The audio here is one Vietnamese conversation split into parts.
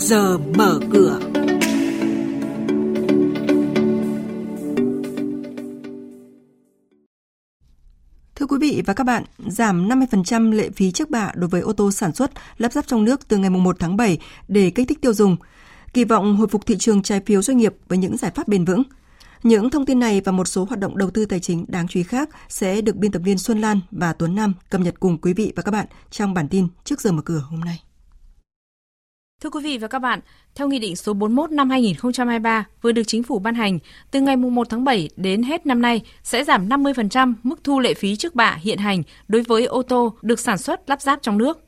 giờ mở cửa. Thưa quý vị và các bạn, giảm 50% lệ phí trước bạ đối với ô tô sản xuất lắp ráp trong nước từ ngày 1 tháng 7 để kích thích tiêu dùng. Kỳ vọng hồi phục thị trường trái phiếu doanh nghiệp với những giải pháp bền vững. Những thông tin này và một số hoạt động đầu tư tài chính đáng chú ý khác sẽ được biên tập viên Xuân Lan và Tuấn Nam cập nhật cùng quý vị và các bạn trong bản tin trước giờ mở cửa hôm nay. Thưa quý vị và các bạn, theo Nghị định số 41 năm 2023 vừa được Chính phủ ban hành, từ ngày 1 tháng 7 đến hết năm nay sẽ giảm 50% mức thu lệ phí trước bạ hiện hành đối với ô tô được sản xuất lắp ráp trong nước.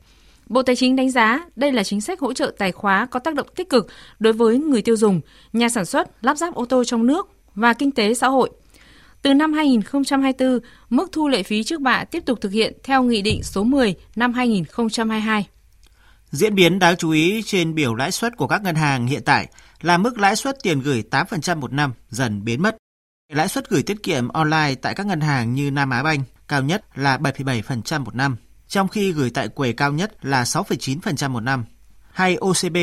Bộ Tài chính đánh giá đây là chính sách hỗ trợ tài khóa có tác động tích cực đối với người tiêu dùng, nhà sản xuất lắp ráp ô tô trong nước và kinh tế xã hội. Từ năm 2024, mức thu lệ phí trước bạ tiếp tục thực hiện theo Nghị định số 10 năm 2022. Diễn biến đáng chú ý trên biểu lãi suất của các ngân hàng hiện tại là mức lãi suất tiền gửi 8% một năm dần biến mất. Lãi suất gửi tiết kiệm online tại các ngân hàng như Nam Á Banh cao nhất là 7,7% một năm, trong khi gửi tại quầy cao nhất là 6,9% một năm. Hay OCB,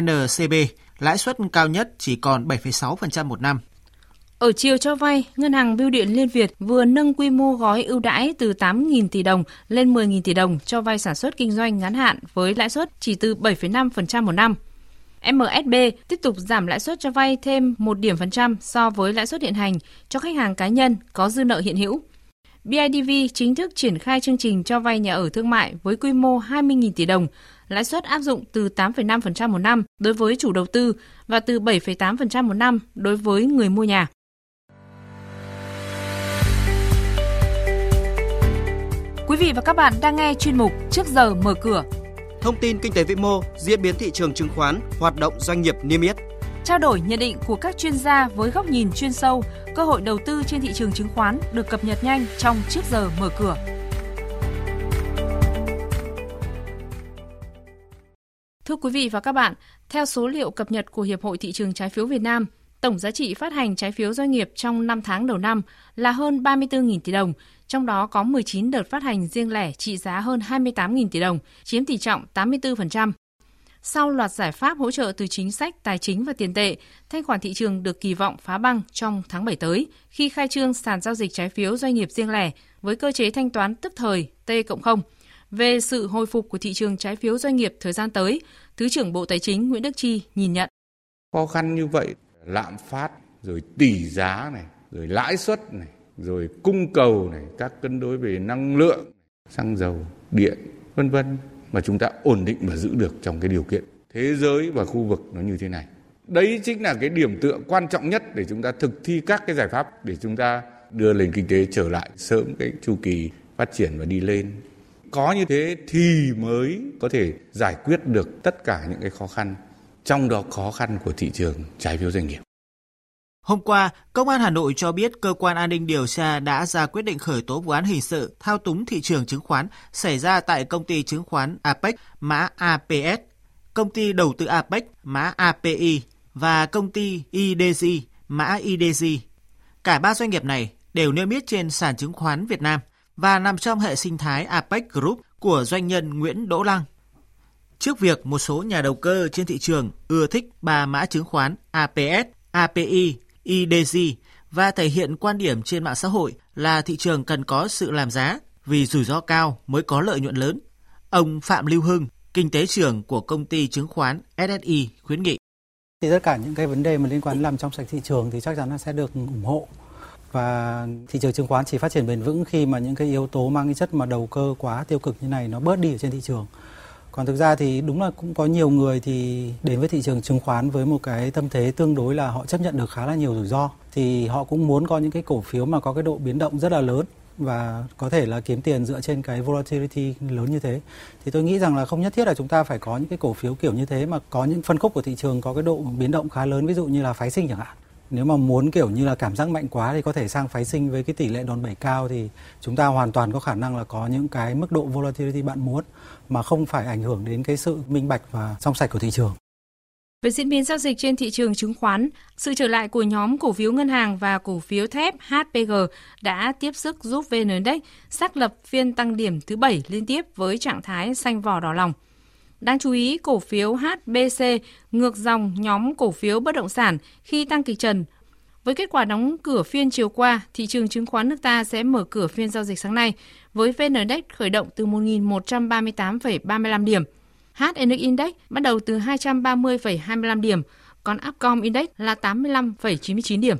NCB, lãi suất cao nhất chỉ còn 7,6% một năm. Ở chiều cho vay, Ngân hàng Bưu điện Liên Việt vừa nâng quy mô gói ưu đãi từ 8.000 tỷ đồng lên 10.000 tỷ đồng cho vay sản xuất kinh doanh ngắn hạn với lãi suất chỉ từ 7,5% một năm. MSB tiếp tục giảm lãi suất cho vay thêm 1 điểm phần trăm so với lãi suất hiện hành cho khách hàng cá nhân có dư nợ hiện hữu. BIDV chính thức triển khai chương trình cho vay nhà ở thương mại với quy mô 20.000 tỷ đồng, lãi suất áp dụng từ 8,5% một năm đối với chủ đầu tư và từ 7,8% một năm đối với người mua nhà. Quý vị và các bạn đang nghe chuyên mục Trước giờ mở cửa. Thông tin kinh tế vĩ mô, diễn biến thị trường chứng khoán, hoạt động doanh nghiệp niêm yết. Trao đổi nhận định của các chuyên gia với góc nhìn chuyên sâu, cơ hội đầu tư trên thị trường chứng khoán được cập nhật nhanh trong Trước giờ mở cửa. Thưa quý vị và các bạn, theo số liệu cập nhật của Hiệp hội Thị trường Trái phiếu Việt Nam, tổng giá trị phát hành trái phiếu doanh nghiệp trong 5 tháng đầu năm là hơn 34.000 tỷ đồng, trong đó có 19 đợt phát hành riêng lẻ trị giá hơn 28.000 tỷ đồng, chiếm tỷ trọng 84%. Sau loạt giải pháp hỗ trợ từ chính sách tài chính và tiền tệ, thanh khoản thị trường được kỳ vọng phá băng trong tháng 7 tới khi khai trương sàn giao dịch trái phiếu doanh nghiệp riêng lẻ với cơ chế thanh toán tức thời T cộng 0. Về sự hồi phục của thị trường trái phiếu doanh nghiệp thời gian tới, Thứ trưởng Bộ Tài chính Nguyễn Đức Chi nhìn nhận. Khó khăn như vậy, lạm phát, rồi tỷ giá này, rồi lãi suất này, rồi cung cầu này, các cân đối về năng lượng, xăng dầu, điện, vân vân mà chúng ta ổn định và giữ được trong cái điều kiện thế giới và khu vực nó như thế này. Đấy chính là cái điểm tựa quan trọng nhất để chúng ta thực thi các cái giải pháp để chúng ta đưa nền kinh tế trở lại sớm cái chu kỳ phát triển và đi lên. Có như thế thì mới có thể giải quyết được tất cả những cái khó khăn, trong đó khó khăn của thị trường trái phiếu doanh nghiệp. Hôm qua, Công an Hà Nội cho biết cơ quan an ninh điều tra đã ra quyết định khởi tố vụ án hình sự thao túng thị trường chứng khoán xảy ra tại công ty chứng khoán APEC mã APS, công ty đầu tư APEC mã API và công ty IDG mã IDG. Cả ba doanh nghiệp này đều niêm yết trên sàn chứng khoán Việt Nam và nằm trong hệ sinh thái APEC Group của doanh nhân Nguyễn Đỗ Lăng. Trước việc một số nhà đầu cơ trên thị trường ưa thích ba mã chứng khoán APS, API IDG và thể hiện quan điểm trên mạng xã hội là thị trường cần có sự làm giá vì rủi ro cao mới có lợi nhuận lớn. Ông Phạm Lưu Hưng, kinh tế trưởng của công ty chứng khoán SSI khuyến nghị. Thì tất cả những cái vấn đề mà liên quan làm trong sạch thị trường thì chắc chắn nó sẽ được ủng hộ và thị trường chứng khoán chỉ phát triển bền vững khi mà những cái yếu tố mang cái chất mà đầu cơ quá tiêu cực như này nó bớt đi ở trên thị trường còn thực ra thì đúng là cũng có nhiều người thì đến với thị trường chứng khoán với một cái tâm thế tương đối là họ chấp nhận được khá là nhiều rủi ro. Thì họ cũng muốn có những cái cổ phiếu mà có cái độ biến động rất là lớn và có thể là kiếm tiền dựa trên cái volatility lớn như thế. Thì tôi nghĩ rằng là không nhất thiết là chúng ta phải có những cái cổ phiếu kiểu như thế mà có những phân khúc của thị trường có cái độ biến động khá lớn, ví dụ như là phái sinh chẳng hạn nếu mà muốn kiểu như là cảm giác mạnh quá thì có thể sang phái sinh với cái tỷ lệ đòn bẩy cao thì chúng ta hoàn toàn có khả năng là có những cái mức độ volatility bạn muốn mà không phải ảnh hưởng đến cái sự minh bạch và trong sạch của thị trường. Về diễn biến giao dịch trên thị trường chứng khoán, sự trở lại của nhóm cổ phiếu ngân hàng và cổ phiếu thép HPG đã tiếp sức giúp VN Index xác lập phiên tăng điểm thứ 7 liên tiếp với trạng thái xanh vỏ đỏ lòng. Đáng chú ý, cổ phiếu HBC ngược dòng nhóm cổ phiếu bất động sản khi tăng kịch trần. Với kết quả đóng cửa phiên chiều qua, thị trường chứng khoán nước ta sẽ mở cửa phiên giao dịch sáng nay với VN Index khởi động từ 1.138,35 điểm. HN-Index bắt đầu từ 230,25 điểm, còn Upcom Index là 85,99 điểm.